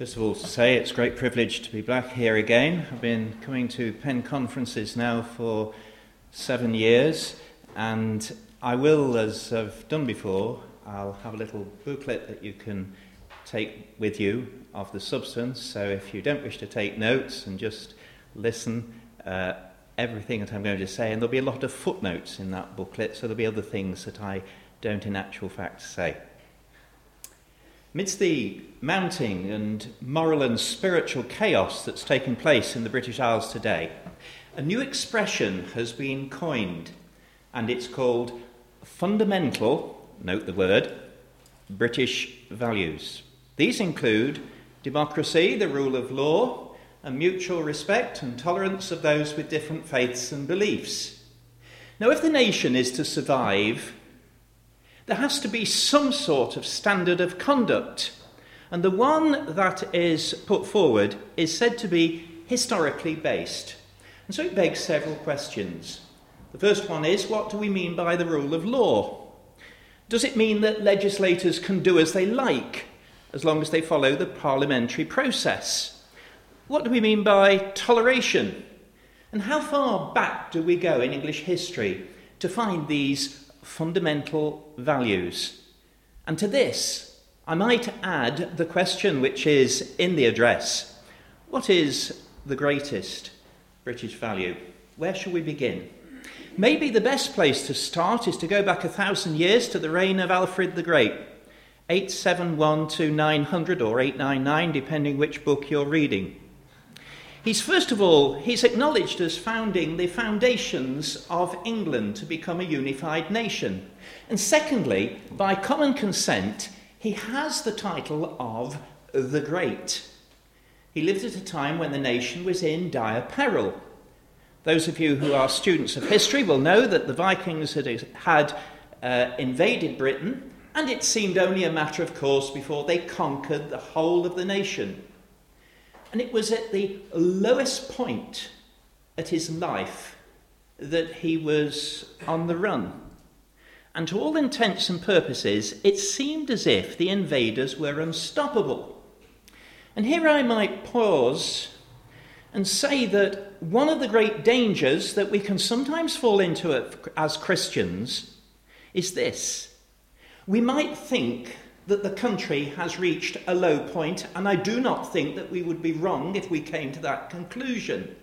First of all, to say it's a great privilege to be back here again. I've been coming to Penn conferences now for seven years, and I will, as I've done before, I'll have a little booklet that you can take with you of the substance. So if you don't wish to take notes and just listen, uh, everything that I'm going to say, and there'll be a lot of footnotes in that booklet, so there'll be other things that I don't in actual fact say. Amidst the mounting and moral and spiritual chaos that's taking place in the British Isles today, a new expression has been coined, and it's called fundamental, note the word, British values. These include democracy, the rule of law, and mutual respect and tolerance of those with different faiths and beliefs. Now, if the nation is to survive, there has to be some sort of standard of conduct. And the one that is put forward is said to be historically based. And so it begs several questions. The first one is what do we mean by the rule of law? Does it mean that legislators can do as they like as long as they follow the parliamentary process? What do we mean by toleration? And how far back do we go in English history to find these fundamental values. And to this, I might add the question which is in the address What is the greatest British value? Where shall we begin? Maybe the best place to start is to go back a thousand years to the reign of Alfred the Great, 871 to 900 or 899, depending which book you're reading. He's first of all, he's acknowledged as founding the foundations of England to become a unified nation. And secondly, by common consent, he has the title of the Great. He lived at a time when the nation was in dire peril. Those of you who are students of history will know that the Vikings had, had uh, invaded Britain, and it seemed only a matter of course before they conquered the whole of the nation. And it was at the lowest point at his life that he was on the run. And to all intents and purposes, it seemed as if the invaders were unstoppable. And here I might pause and say that one of the great dangers that we can sometimes fall into as Christians is this. We might think that the country has reached a low point, and I do not think that we would be wrong if we came to that conclusion.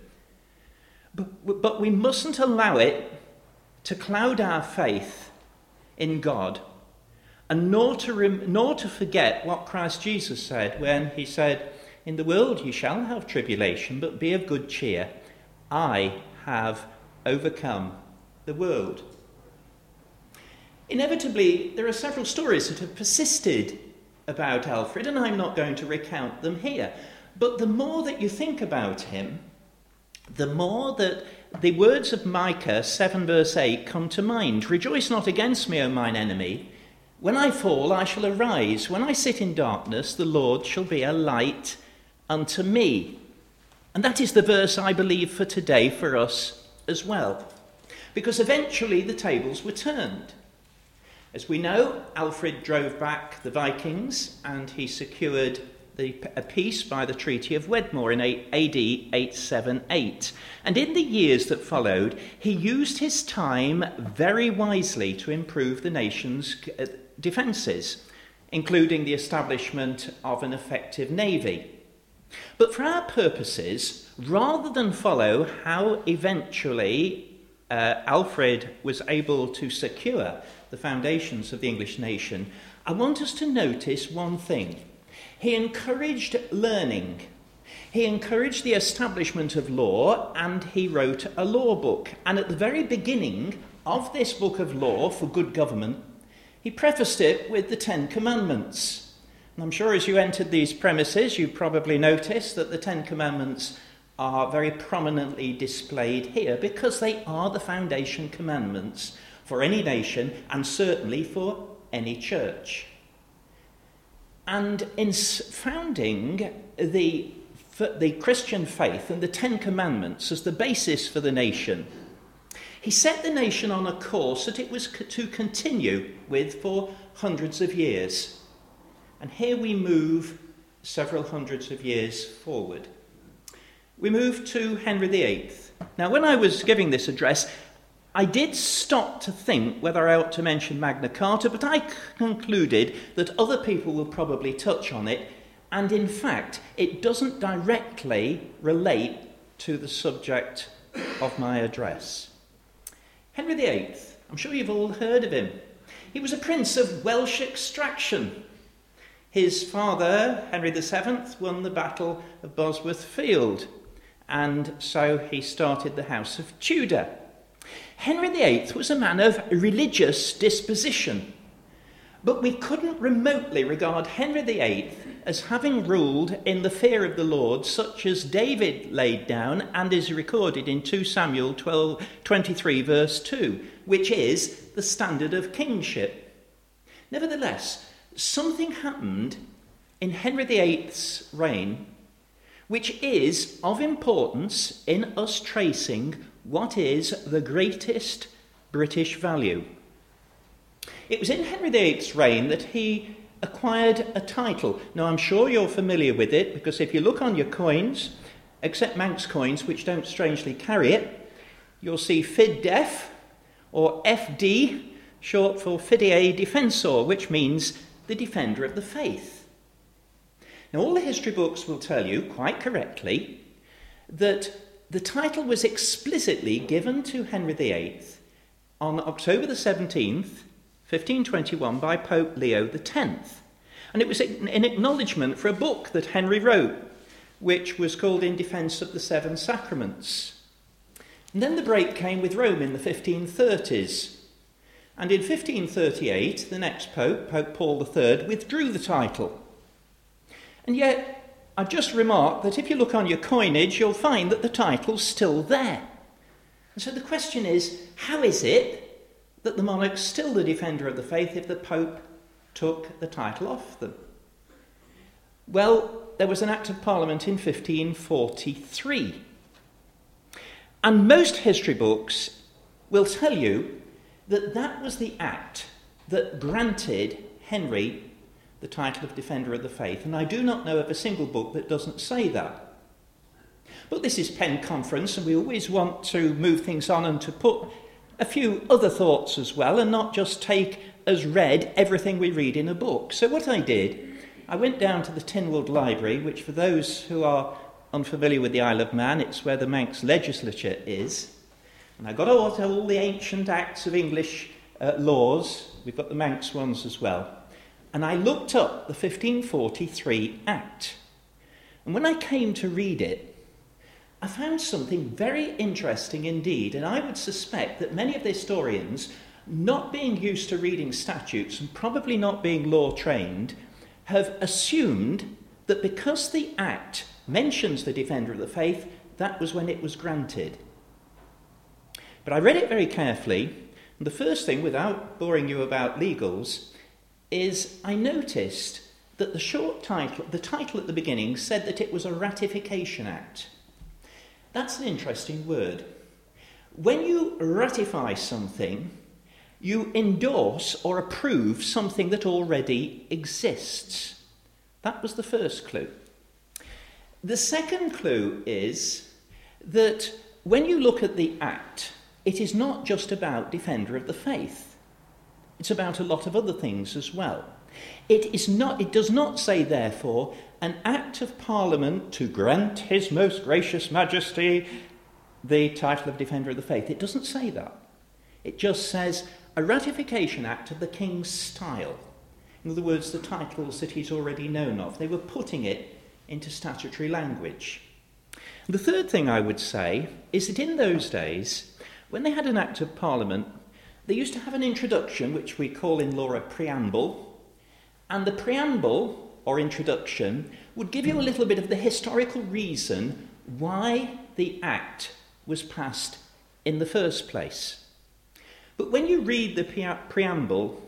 But, but we mustn't allow it to cloud our faith in God, and nor to, rem- nor to forget what Christ Jesus said when he said, In the world you shall have tribulation, but be of good cheer. I have overcome the world. Inevitably, there are several stories that have persisted about Alfred, and I'm not going to recount them here. But the more that you think about him, the more that the words of Micah 7, verse 8 come to mind Rejoice not against me, O mine enemy. When I fall, I shall arise. When I sit in darkness, the Lord shall be a light unto me. And that is the verse I believe for today for us as well. Because eventually the tables were turned. As we know, Alfred drove back the Vikings and he secured the, a peace by the Treaty of Wedmore in AD 878. And in the years that followed, he used his time very wisely to improve the nation's uh, defences, including the establishment of an effective navy. But for our purposes, rather than follow how eventually uh, Alfred was able to secure the foundations of the English nation, I want us to notice one thing. He encouraged learning. He encouraged the establishment of law and he wrote a law book. And at the very beginning of this book of law for good government, he prefaced it with the Ten Commandments. And I'm sure as you entered these premises, you probably noticed that the Ten Commandments are very prominently displayed here because they are the foundation commandments for any nation and certainly for any church. And in founding the, the Christian faith and the Ten Commandments as the basis for the nation, he set the nation on a course that it was to continue with for hundreds of years. And here we move several hundreds of years forward. We move to Henry VIII. Now, when I was giving this address, I did stop to think whether I ought to mention Magna Carta, but I concluded that other people will probably touch on it, and in fact, it doesn't directly relate to the subject of my address. Henry VIII, I'm sure you've all heard of him. He was a prince of Welsh extraction. His father, Henry VII, won the Battle of Bosworth Field, and so he started the House of Tudor. Henry VIII was a man of religious disposition, but we couldn't remotely regard Henry VIII as having ruled in the fear of the Lord, such as David laid down and is recorded in 2 Samuel 12, 23, verse 2, which is the standard of kingship. Nevertheless, something happened in Henry VIII's reign which is of importance in us tracing what is the greatest British value. It was in Henry VIII's reign that he acquired a title. Now, I'm sure you're familiar with it because if you look on your coins, except Manx coins, which don't strangely carry it, you'll see Fid Def or FD, short for Fidei Defensor, which means the defender of the faith. Now, all the history books will tell you, quite correctly, that the title was explicitly given to Henry VIII on October the 17th, 1521, by Pope Leo X. And it was an acknowledgement for a book that Henry wrote, which was called In Defence of the Seven Sacraments. And then the break came with Rome in the 1530s. And in 1538, the next pope, Pope Paul III, withdrew the title. And yet, I've just remarked that if you look on your coinage, you'll find that the title's still there. And so the question is how is it that the monarch's still the defender of the faith if the Pope took the title off them? Well, there was an Act of Parliament in 1543. And most history books will tell you that that was the act that granted Henry the title of Defender of the Faith, and I do not know of a single book that doesn't say that. But this is Penn Conference, and we always want to move things on and to put a few other thoughts as well, and not just take as read everything we read in a book. So, what I did, I went down to the Tynwald Library, which, for those who are unfamiliar with the Isle of Man, it's where the Manx legislature is. And I got out all the ancient acts of English uh, laws. We've got the Manx ones as well and I looked up the 1543 Act. And when I came to read it, I found something very interesting indeed, and I would suspect that many of the historians, not being used to reading statutes and probably not being law trained, have assumed that because the Act mentions the defender of the faith, that was when it was granted. But I read it very carefully, and the first thing, without boring you about legals, is I noticed that the short title, the title at the beginning said that it was a ratification act. That's an interesting word. When you ratify something, you endorse or approve something that already exists. That was the first clue. The second clue is that when you look at the act, it is not just about defender of the faith. It's about a lot of other things as well. It, is not, it does not say, therefore, an act of Parliament to grant His Most Gracious Majesty the title of Defender of the Faith. It doesn't say that. It just says a ratification act of the King's style. In other words, the titles that he's already known of. They were putting it into statutory language. The third thing I would say is that in those days, when they had an Act of Parliament, they used to have an introduction, which we call in law a preamble, and the preamble or introduction would give you a little bit of the historical reason why the Act was passed in the first place. But when you read the preamble,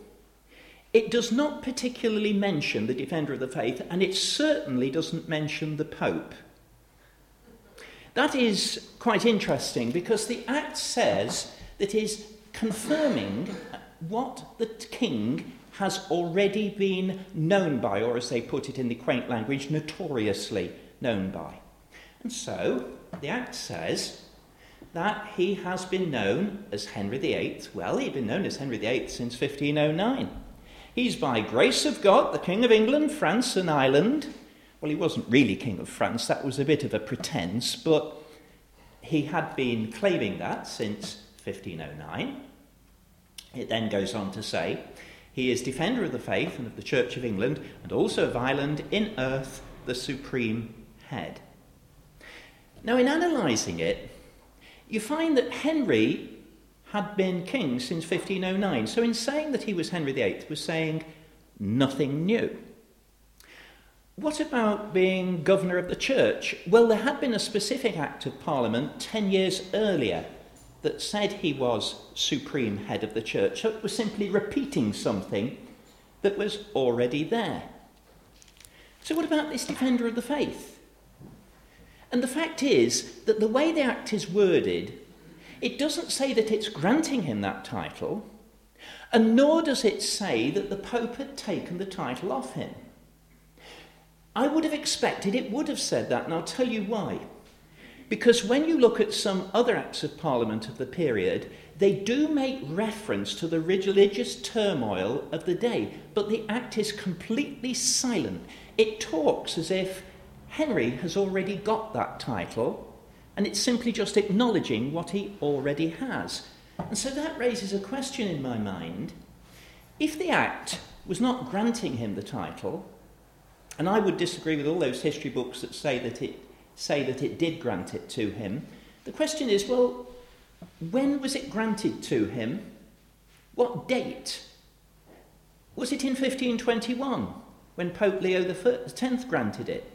it does not particularly mention the defender of the faith, and it certainly doesn't mention the Pope. That is quite interesting because the Act says that confirming what the king has already been known by, or as they put it in the quaint language, notoriously known by. And so the Act says that he has been known as Henry VIII. Well, he'd been known as Henry VIII since 1509. He's by grace of God, the King of England, France, and Ireland. Well, he wasn't really King of France, that was a bit of a pretense, but he had been claiming that since 1509. It then goes on to say, he is defender of the faith and of the Church of England, and also of Ireland, in earth, the supreme head. Now, in analysing it, you find that Henry had been king since 1509. So, in saying that he was Henry VIII, was saying nothing new. What about being governor of the church? Well, there had been a specific act of parliament 10 years earlier that said he was supreme head of the church. So it was simply repeating something that was already there. So, what about this defender of the faith? And the fact is that the way the act is worded, it doesn't say that it's granting him that title, and nor does it say that the Pope had taken the title off him. I would have expected it would have said that, and I'll tell you why. Because when you look at some other acts of parliament of the period, they do make reference to the religious turmoil of the day, but the act is completely silent. It talks as if Henry has already got that title, and it's simply just acknowledging what he already has. And so that raises a question in my mind. If the Act was not granting him the title, and I would disagree with all those history books that say that it, say that it did grant it to him, the question is well, when was it granted to him? What date? Was it in 1521 when Pope Leo X granted it?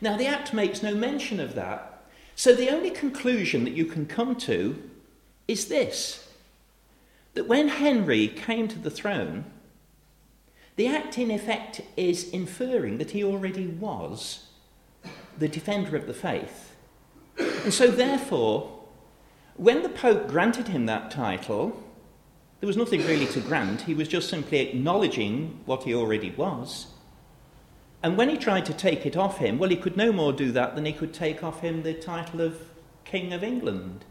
Now, the Act makes no mention of that. So the only conclusion that you can come to is this that when Henry came to the throne, the Act in effect is inferring that he already was the defender of the faith. And so, therefore, when the Pope granted him that title, there was nothing really to grant. He was just simply acknowledging what he already was. And when he tried to take it off him, well, he could no more do that than he could take off him the title of King of England.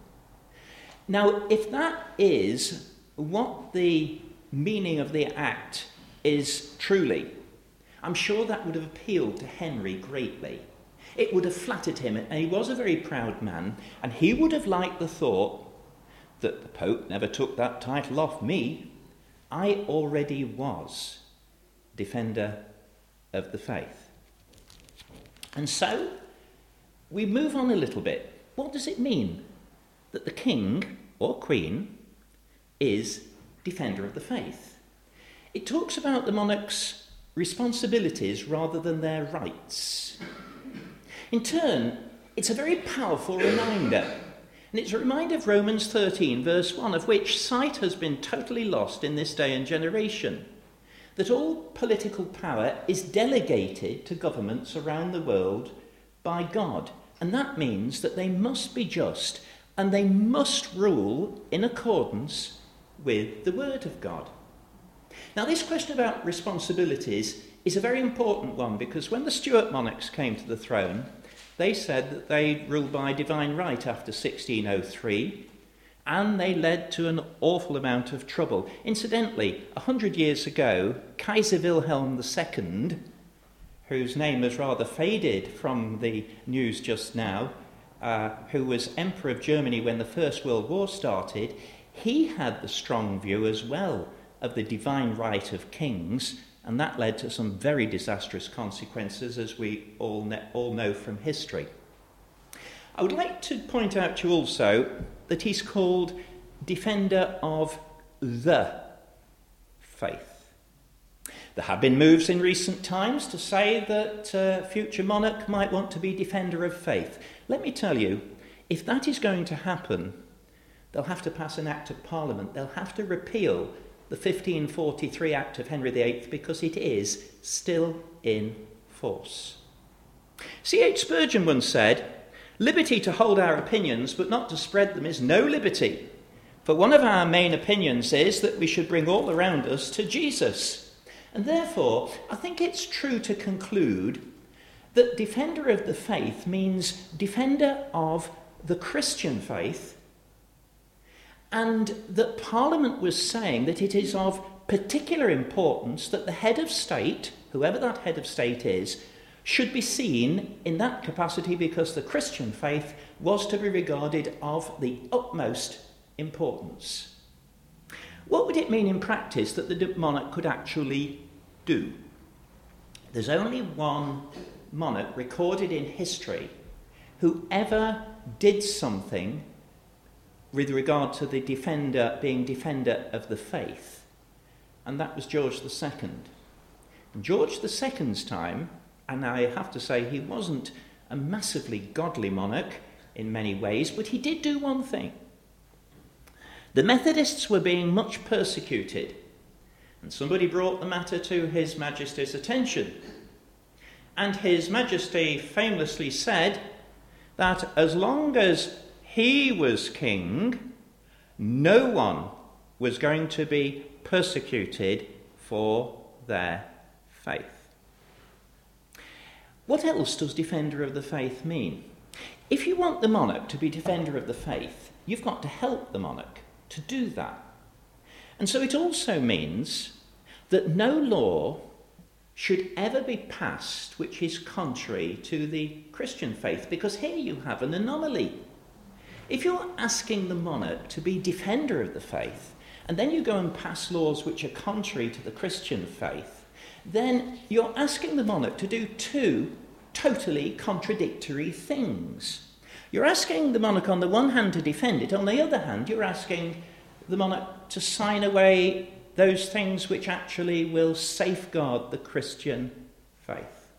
Now, if that is what the meaning of the act is truly, I'm sure that would have appealed to Henry greatly. It would have flattered him, and he was a very proud man, and he would have liked the thought that the Pope never took that title off me. I already was defender of the faith. And so we move on a little bit. What does it mean that the king or queen is defender of the faith? It talks about the monarch's responsibilities rather than their rights. In turn, it's a very powerful reminder. And it's a reminder of Romans 13, verse 1, of which sight has been totally lost in this day and generation that all political power is delegated to governments around the world by God. And that means that they must be just and they must rule in accordance with the Word of God. Now, this question about responsibilities is a very important one because when the Stuart monarchs came to the throne, they said that they ruled by divine right after 1603 and they led to an awful amount of trouble. Incidentally, a hundred years ago, Kaiser Wilhelm II, whose name has rather faded from the news just now, uh, who was Emperor of Germany when the First World War started, he had the strong view as well of the divine right of kings, and that led to some very disastrous consequences, as we all, ne- all know from history. I would like to point out to you also that he's called defender of the faith. There have been moves in recent times to say that uh, future monarch might want to be defender of faith. Let me tell you, if that is going to happen, they'll have to pass an act of parliament. They'll have to repeal the 1543 Act of Henry VIII because it is still in force. C.H. Spurgeon once said, Liberty to hold our opinions, but not to spread them, is no liberty. For one of our main opinions is that we should bring all around us to Jesus. And therefore, I think it's true to conclude that defender of the faith means defender of the Christian faith, and that Parliament was saying that it is of particular importance that the head of state, whoever that head of state is, should be seen in that capacity because the Christian faith was to be regarded of the utmost importance. What would it mean in practice that the monarch could actually do? There's only one monarch recorded in history who ever did something with regard to the defender being defender of the faith, and that was George II. George II's time, and I have to say he wasn't a massively godly monarch in many ways, but he did do one thing. The Methodists were being much persecuted, and somebody brought the matter to His Majesty's attention. And His Majesty famously said that as long as he was king, no one was going to be persecuted for their faith. What else does defender of the faith mean? If you want the monarch to be defender of the faith, you've got to help the monarch to do that. And so it also means that no law should ever be passed which is contrary to the Christian faith, because here you have an anomaly. If you're asking the monarch to be defender of the faith, and then you go and pass laws which are contrary to the Christian faith, then you're asking the monarch to do two totally contradictory things. You're asking the monarch, on the one hand, to defend it, on the other hand, you're asking the monarch to sign away those things which actually will safeguard the Christian faith.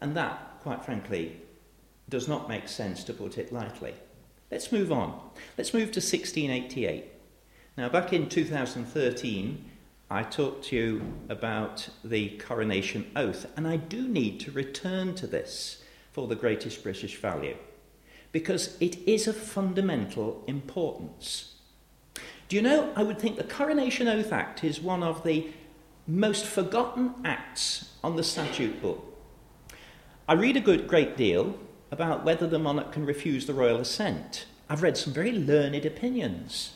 And that, quite frankly, does not make sense to put it lightly. Let's move on. Let's move to 1688. Now, back in 2013, I talked to you about the coronation oath, and I do need to return to this for the greatest British value because it is of fundamental importance. Do you know, I would think the Coronation Oath Act is one of the most forgotten acts on the statute book. I read a good, great deal about whether the monarch can refuse the royal assent. I've read some very learned opinions.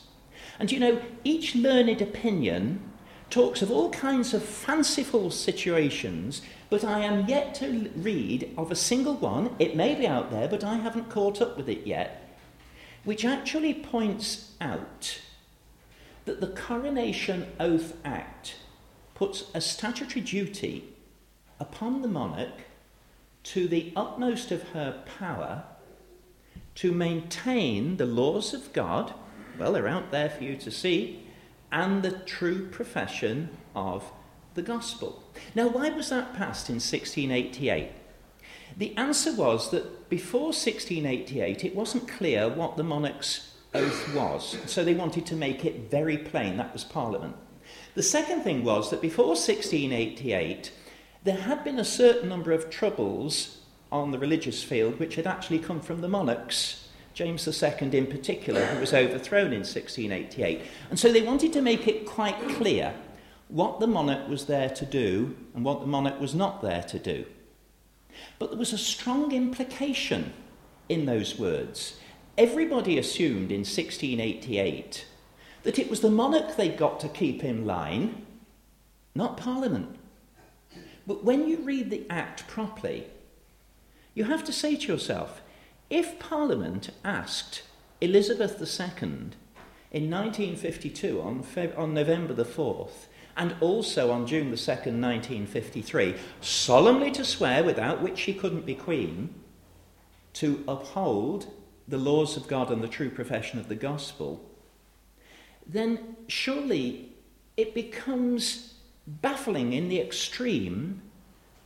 And you know, each learned opinion talks of all kinds of fanciful situations, but I am yet to read of a single one, it may be out there, but I haven't caught up with it yet, which actually points out that the Coronation Oath Act puts a statutory duty upon the monarch to the utmost of her power to maintain the laws of God, well, they're out there for you to see, and the true profession of the gospel. Now, why was that passed in 1688? The answer was that before 1688 it wasn't clear what the monarch's oath was, so they wanted to make it very plain. That was Parliament. The second thing was that before 1688 there had been a certain number of troubles on the religious field which had actually come from the monarchs James II in particular, who was overthrown in 1688. And so they wanted to make it quite clear what the monarch was there to do and what the monarch was not there to do. But there was a strong implication in those words. Everybody assumed in 1688 that it was the monarch they'd got to keep in line, not Parliament. But when you read the Act properly, you have to say to yourself, if Parliament asked Elizabeth II in 1952 on, Feb- on November the 4th and also on June the 2nd, 1953, solemnly to swear without which she couldn't be queen, to uphold the laws of God and the true profession of the gospel, then surely it becomes baffling in the extreme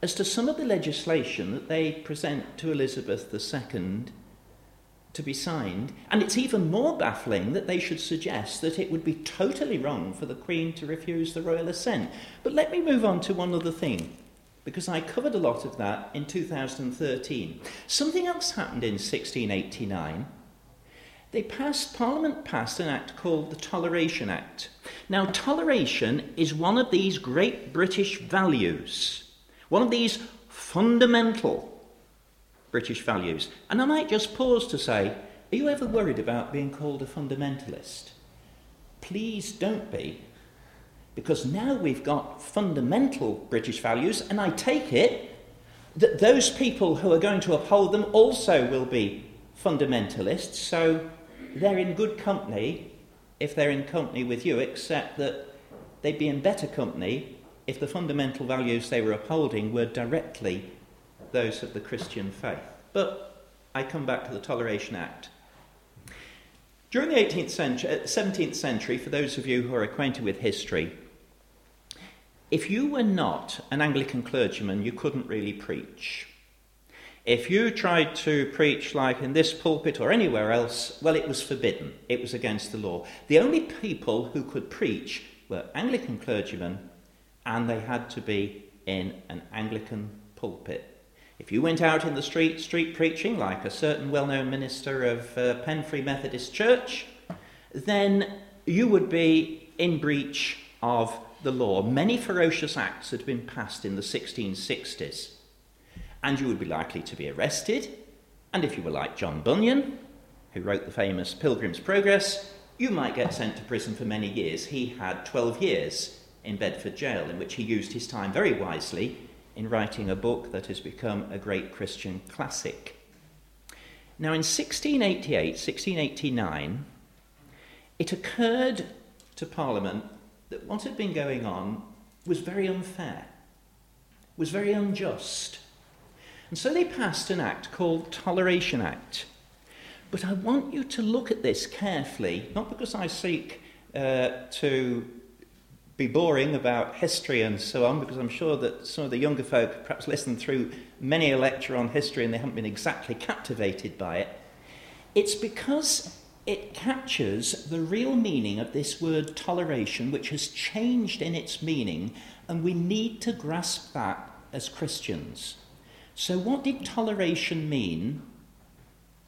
as to some of the legislation that they present to Elizabeth II to be signed, and it's even more baffling that they should suggest that it would be totally wrong for the Queen to refuse the royal assent. But let me move on to one other thing, because I covered a lot of that in 2013. Something else happened in 1689. They passed, Parliament passed an act called the Toleration Act. Now, toleration is one of these great British values, one of these fundamental British values. And I might just pause to say, are you ever worried about being called a fundamentalist? Please don't be, because now we've got fundamental British values, and I take it that those people who are going to uphold them also will be fundamentalists, so they're in good company if they're in company with you, except that they'd be in better company if the fundamental values they were upholding were directly those of the Christian faith. But I come back to the Toleration Act. During the 18th century, 17th uh, century, for those of you who are acquainted with history, if you were not an Anglican clergyman, you couldn't really preach. If you tried to preach like in this pulpit or anywhere else, well, it was forbidden. It was against the law. The only people who could preach were Anglican clergymen, and they had to be in an Anglican pulpit. If you went out in the street, street preaching, like a certain well known minister of uh, Penn Free Methodist Church, then you would be in breach of the law. Many ferocious acts had been passed in the 1660s, and you would be likely to be arrested. And if you were like John Bunyan, who wrote the famous Pilgrim's Progress, you might get sent to prison for many years. He had 12 years in Bedford jail, in which he used his time very wisely in writing a book that has become a great Christian classic. Now, in 1688, 1689, it occurred to Parliament that what had been going on was very unfair, was very unjust. And so they passed an act called Toleration Act. But I want you to look at this carefully, not because I seek uh, to be boring about history and so on, because I'm sure that some of the younger folk perhaps listened through many a lecture on history and they haven't been exactly captivated by it. It's because it captures the real meaning of this word toleration, which has changed in its meaning, and we need to grasp that as Christians. So, what did toleration mean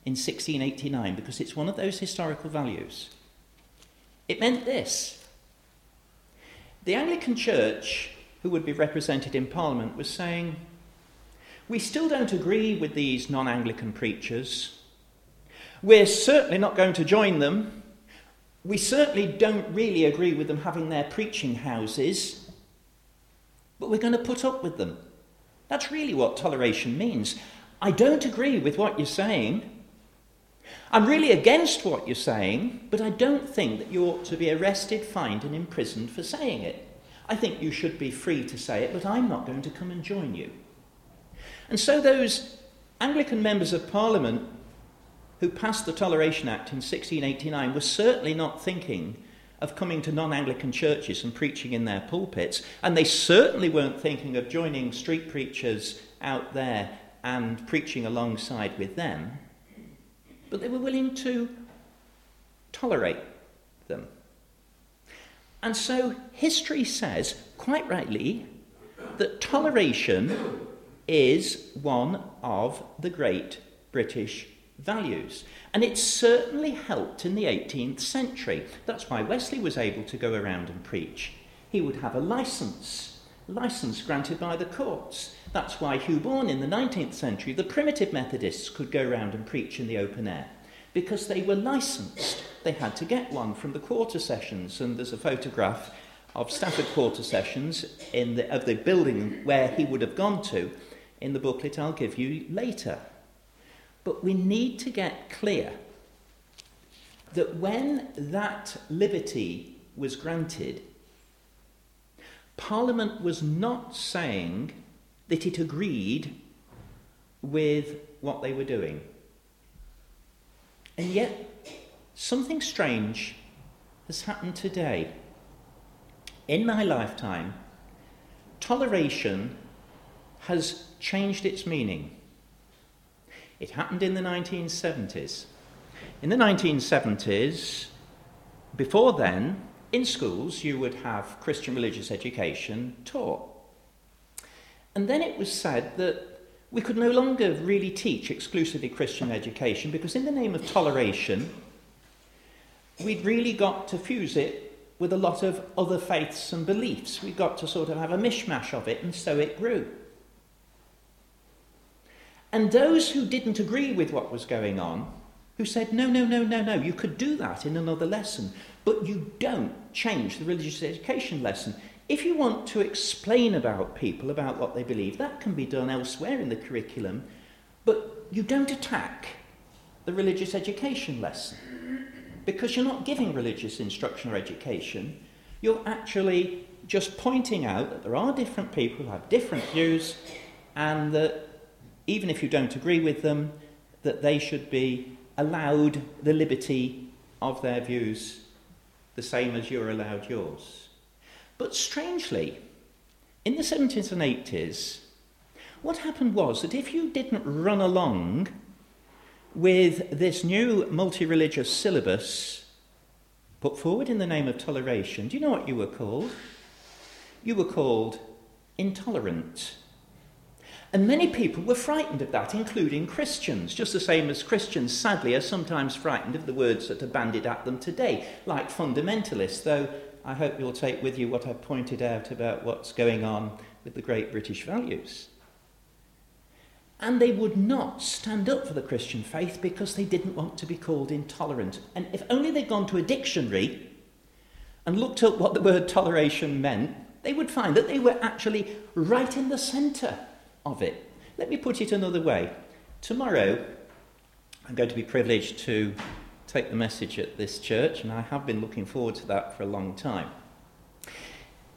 in 1689? Because it's one of those historical values. It meant this the Anglican Church, who would be represented in Parliament, was saying, We still don't agree with these non Anglican preachers. We're certainly not going to join them. We certainly don't really agree with them having their preaching houses, but we're going to put up with them. That's really what toleration means. I don't agree with what you're saying. I'm really against what you're saying, but I don't think that you ought to be arrested, fined, and imprisoned for saying it. I think you should be free to say it, but I'm not going to come and join you. And so those Anglican members of Parliament who passed the Toleration Act in 1689 were certainly not thinking of coming to non Anglican churches and preaching in their pulpits, and they certainly weren't thinking of joining street preachers out there and preaching alongside with them but they were willing to tolerate them. And so history says, quite rightly, that toleration is one of the great British values. And it certainly helped in the 18th century. That's why Wesley was able to go around and preach. He would have a license, license granted by the courts. That's why Hugh Bourne in the 19th century, the primitive Methodists could go round and preach in the open air because they were licensed. They had to get one from the quarter sessions, and there's a photograph of Stafford quarter sessions in the, of the building where he would have gone to in the booklet I'll give you later. But we need to get clear that when that liberty was granted, Parliament was not saying that it agreed with what they were doing. And yet, something strange has happened today. In my lifetime, toleration has changed its meaning. It happened in the 1970s. In the 1970s, before then, in schools, you would have Christian religious education taught. And then it was said that we could no longer really teach exclusively Christian education because, in the name of toleration, we'd really got to fuse it with a lot of other faiths and beliefs. We got to sort of have a mishmash of it, and so it grew. And those who didn't agree with what was going on, who said, no, no, no, no, no, you could do that in another lesson, but you don't change the religious education lesson. If you want to explain about people, about what they believe, that can be done elsewhere in the curriculum, but you don't attack the religious education lesson because you're not giving religious instruction or education. You're actually just pointing out that there are different people who have different views and that even if you don't agree with them, that they should be allowed the liberty of their views the same as you're allowed yours. But strangely, in the 70s and 80s, what happened was that if you didn't run along with this new multi religious syllabus put forward in the name of toleration, do you know what you were called? You were called intolerant. And many people were frightened of that, including Christians, just the same as Christians, sadly, are sometimes frightened of the words that are bandied at them today, like fundamentalists, though I hope you'll take with you what I've pointed out about what's going on with the great British values. And they would not stand up for the Christian faith because they didn't want to be called intolerant. And if only they'd gone to a dictionary and looked up what the word toleration meant, they would find that they were actually right in the centre of it. Let me put it another way. Tomorrow, I'm going to be privileged to take the message at this church, and I have been looking forward to that for a long time.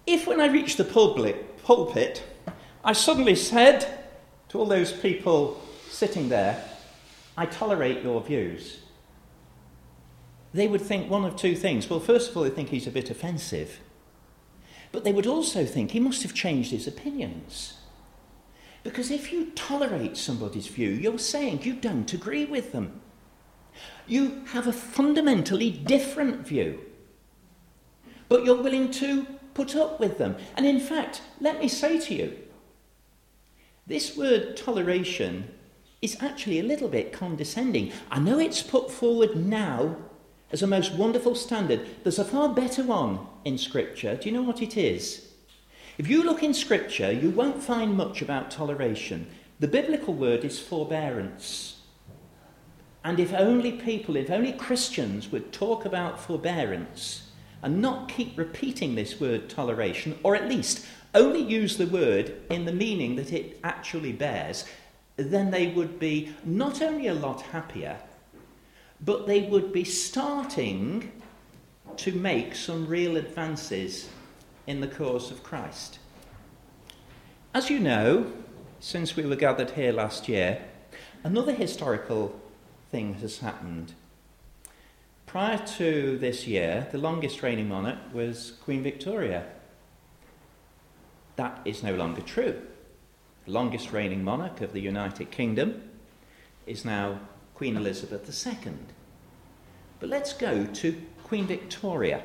If, when I reached the public, pulpit, I suddenly said to all those people sitting there, I tolerate your views, they would think one of two things. Well, first of all, they think he's a bit offensive, but they would also think he must have changed his opinions. Because if you tolerate somebody's view, you're saying you don't agree with them. You have a fundamentally different view. But you're willing to put up with them. And in fact, let me say to you, this word toleration is actually a little bit condescending. I know it's put forward now as a most wonderful standard. There's a far better one in Scripture. Do you know what it is? If you look in Scripture, you won't find much about toleration. The biblical word is forbearance. And if only people, if only Christians would talk about forbearance and not keep repeating this word toleration, or at least only use the word in the meaning that it actually bears, then they would be not only a lot happier, but they would be starting to make some real advances in the cause of Christ. As you know, since we were gathered here last year, another historical thing has happened. Prior to this year, the longest reigning monarch was Queen Victoria. That is no longer true. The longest reigning monarch of the United Kingdom is now Queen Elizabeth II. But let's go to Queen Victoria.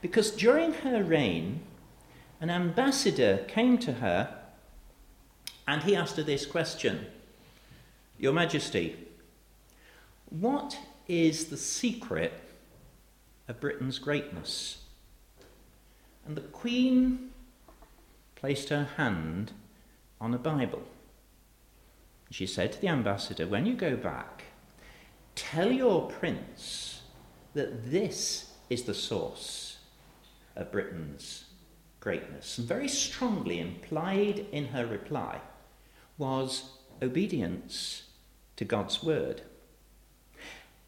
Because during her reign, an ambassador came to her and he asked her this question Your Majesty, what is the secret of Britain's greatness? And the Queen placed her hand on a Bible. She said to the ambassador, When you go back, tell your prince that this is the source of Britain's greatness. And very strongly implied in her reply was obedience to God's word.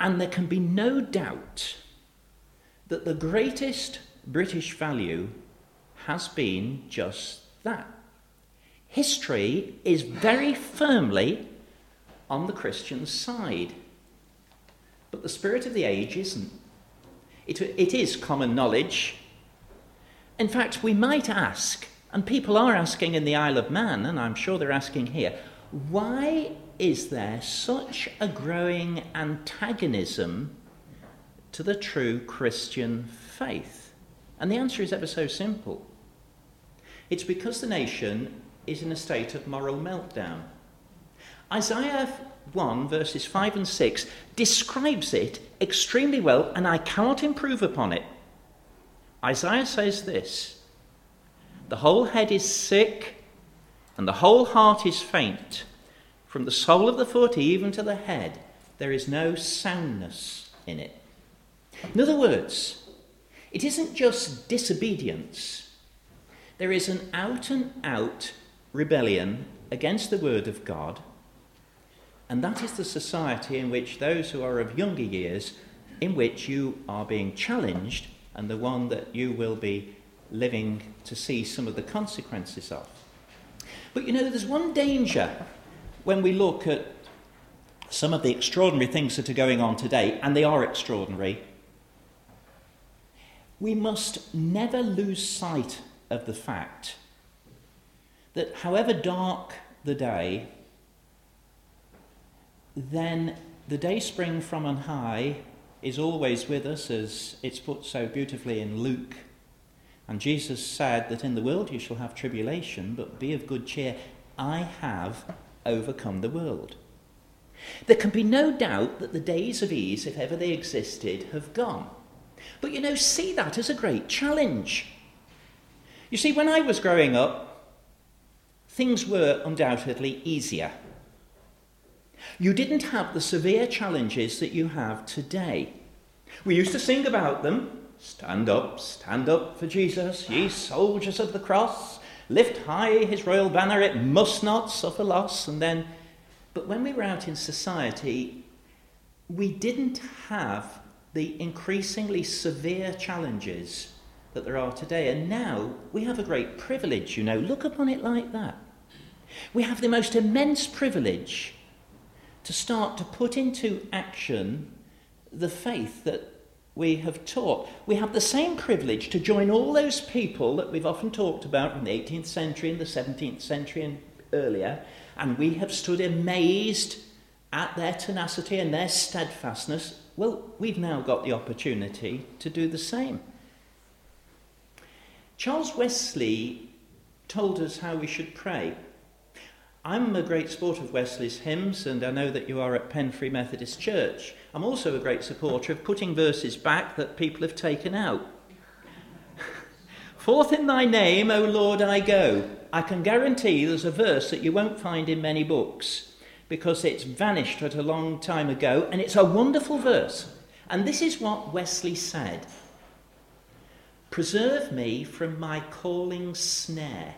And there can be no doubt that the greatest British value has been just that. History is very firmly on the Christian side. But the spirit of the age isn't. It, it is common knowledge in fact, we might ask, and people are asking in the Isle of Man, and I'm sure they're asking here, why is there such a growing antagonism to the true Christian faith? And the answer is ever so simple. It's because the nation is in a state of moral meltdown. Isaiah 1, verses 5 and 6, describes it extremely well, and I cannot improve upon it. Isaiah says this The whole head is sick, and the whole heart is faint. From the sole of the foot even to the head, there is no soundness in it. In other words, it isn't just disobedience, there is an out and out rebellion against the word of God, and that is the society in which those who are of younger years, in which you are being challenged, and the one that you will be living to see some of the consequences of. But you know, there's one danger when we look at some of the extraordinary things that are going on today, and they are extraordinary, we must never lose sight of the fact that however dark the day, then the day spring from on high is always with us, as it's put so beautifully in Luke. And Jesus said that in the world you shall have tribulation, but be of good cheer. I have overcome the world. There can be no doubt that the days of ease, if ever they existed, have gone. But you know, see that as a great challenge. You see, when I was growing up, things were undoubtedly easier. You didn't have the severe challenges that you have today. We used to sing about them Stand up, stand up for Jesus, ye soldiers of the cross. Lift high his royal banner, it must not suffer loss. And then, but when we were out in society, we didn't have the increasingly severe challenges that there are today. And now we have a great privilege, you know. Look upon it like that. We have the most immense privilege to start to put into action the faith that we have taught. We have the same privilege to join all those people that we've often talked about in the 18th century and the 17th century and earlier, and we have stood amazed at their tenacity and their steadfastness well, we've now got the opportunity to do the same. Charles Wesley told us how we should pray. I'm a great supporter of Wesley's hymns, and I know that you are at Penn Free Methodist Church. I'm also a great supporter of putting verses back that people have taken out. Forth in thy name, O Lord, I go. I can guarantee there's a verse that you won't find in many books because it's vanished at a long time ago, and it's a wonderful verse. And this is what Wesley said Preserve me from my calling snare,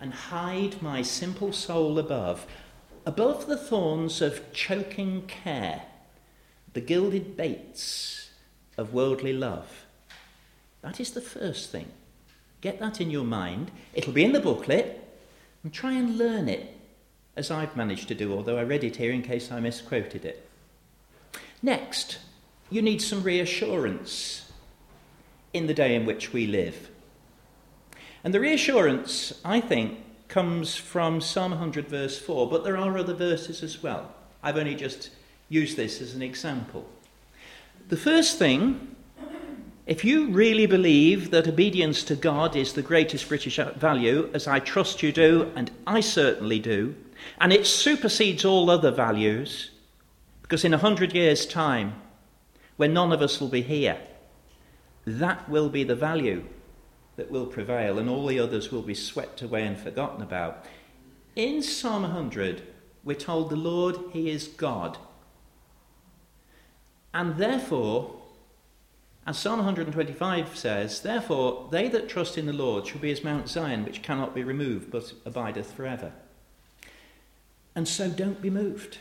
and hide my simple soul above, above the thorns of choking care, the gilded baits of worldly love. That is the first thing. Get that in your mind. It'll be in the booklet, and try and learn it as I've managed to do, although I read it here in case I misquoted it. Next, you need some reassurance in the day in which we live. And the reassurance, I think, comes from Psalm 100, verse 4, but there are other verses as well. I've only just used this as an example. The first thing, if you really believe that obedience to God is the greatest British value, as I trust you do, and I certainly do, and it supersedes all other values because in a hundred years' time, when none of us will be here, that will be the value that will prevail, and all the others will be swept away and forgotten about. In Psalm 100, we're told the Lord, He is God. And therefore, as Psalm 125 says, therefore, they that trust in the Lord shall be as Mount Zion, which cannot be removed, but abideth forever. And so don't be moved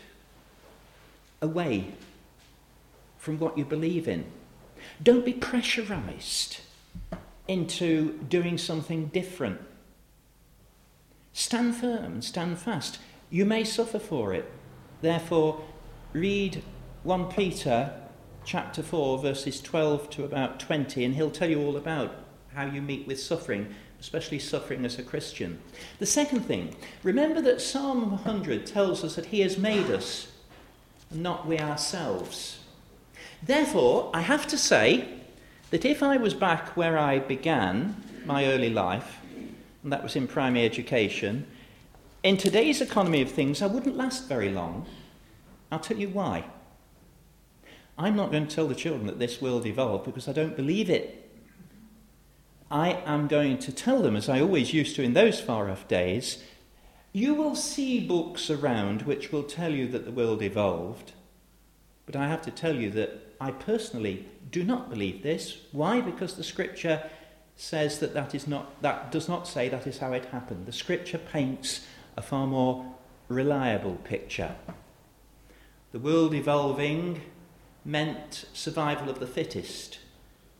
away from what you believe in. Don't be pressurized into doing something different. Stand firm, stand fast. You may suffer for it. Therefore, read 1 Peter chapter 4, verses 12 to about 20, and he'll tell you all about how you meet with suffering especially suffering as a Christian. The second thing, remember that Psalm 100 tells us that He has made us, not we ourselves. Therefore, I have to say that if I was back where I began my early life, and that was in primary education, in today's economy of things, I wouldn't last very long. I'll tell you why. I'm not going to tell the children that this world evolved because I don't believe it. I am going to tell them, as I always used to in those far off days, you will see books around which will tell you that the world evolved. But I have to tell you that I personally do not believe this. Why? Because the scripture says that that, is not, that does not say that is how it happened. The scripture paints a far more reliable picture. The world evolving meant survival of the fittest,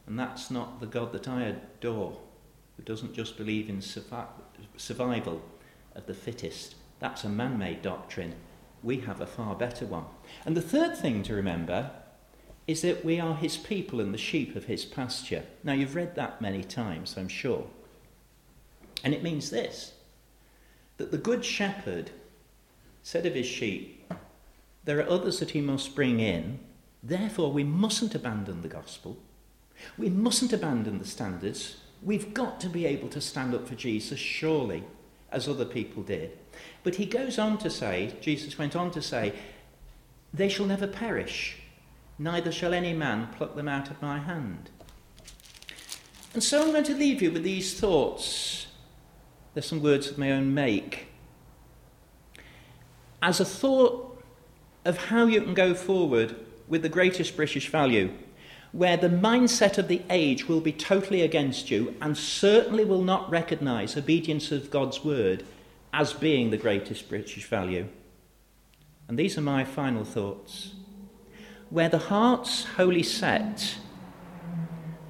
and that's not the God that I adore, who doesn't just believe in survival of the fittest. That's a man made doctrine. We have a far better one. And the third thing to remember is that we are his people and the sheep of his pasture. Now, you've read that many times, I'm sure. And it means this that the good shepherd said of his sheep, There are others that he must bring in, therefore, we mustn't abandon the gospel. We mustn't abandon the standards. We've got to be able to stand up for Jesus, surely, as other people did. But he goes on to say, Jesus went on to say, They shall never perish neither shall any man pluck them out of my hand. And so I'm going to leave you with these thoughts. There's some words of my own make. As a thought of how you can go forward with the greatest British value, where the mindset of the age will be totally against you and certainly will not recognize obedience of God's word as being the greatest British value. And these are my final thoughts where the heart's wholly set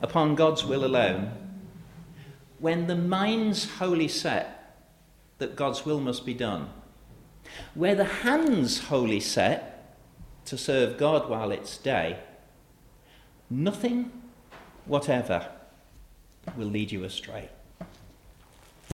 upon God's will alone, when the mind's wholly set that God's will must be done, where the hand's wholly set to serve God while it's day, nothing whatever will lead you astray.